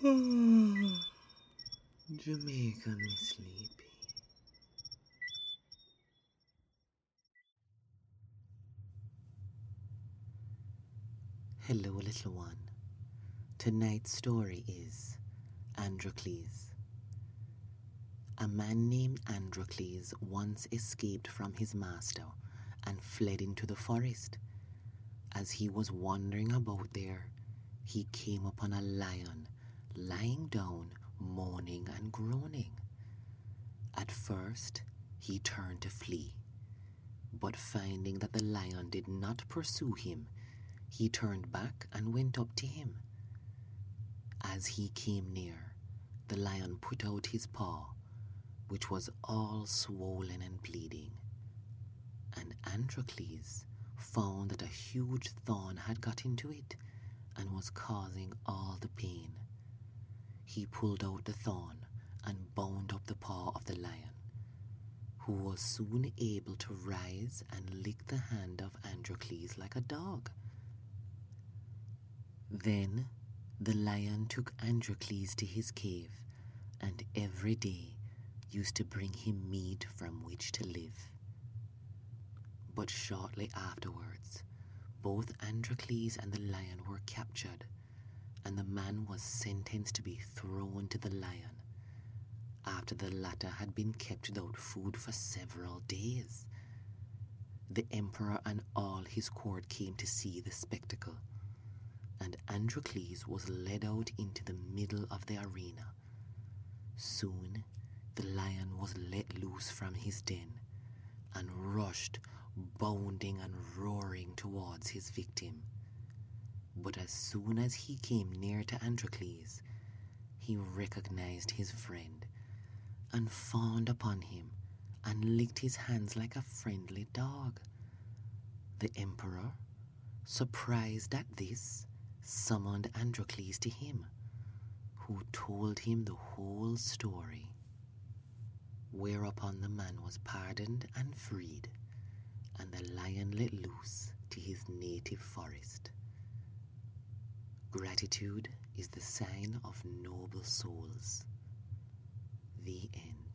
Jamaica me sleepy. Hello, little one. Tonight's story is Androcles. A man named Androcles once escaped from his master and fled into the forest. As he was wandering about there, he came upon a lion lying down, moaning and groaning. At first, he turned to flee, but finding that the lion did not pursue him, he turned back and went up to him. As he came near, the lion put out his paw, which was all swollen and bleeding. And Androcles found that a huge thorn had got into it and was causing all the pain. He pulled out the thorn and bound up the paw of the lion, who was soon able to rise and lick the hand of Androcles like a dog. Then the lion took Androcles to his cave and every day used to bring him meat from which to live. But shortly afterwards, both Androcles and the lion were captured, and the man was sentenced to be thrown to the lion after the latter had been kept without food for several days. The emperor and all his court came to see the spectacle and Androcles was led out into the middle of the arena. Soon the lion was let loose from his den and rushed, bounding and roaring towards his victim. But as soon as he came near to Androcles, he recognized his friend and fawned upon him and licked his hands like a friendly dog. The emperor, surprised at this, summoned Androcles to him, who told him the whole story. Whereupon the man was pardoned and freed, and the lion let loose to his native forest. Gratitude is the sign of noble souls. The end.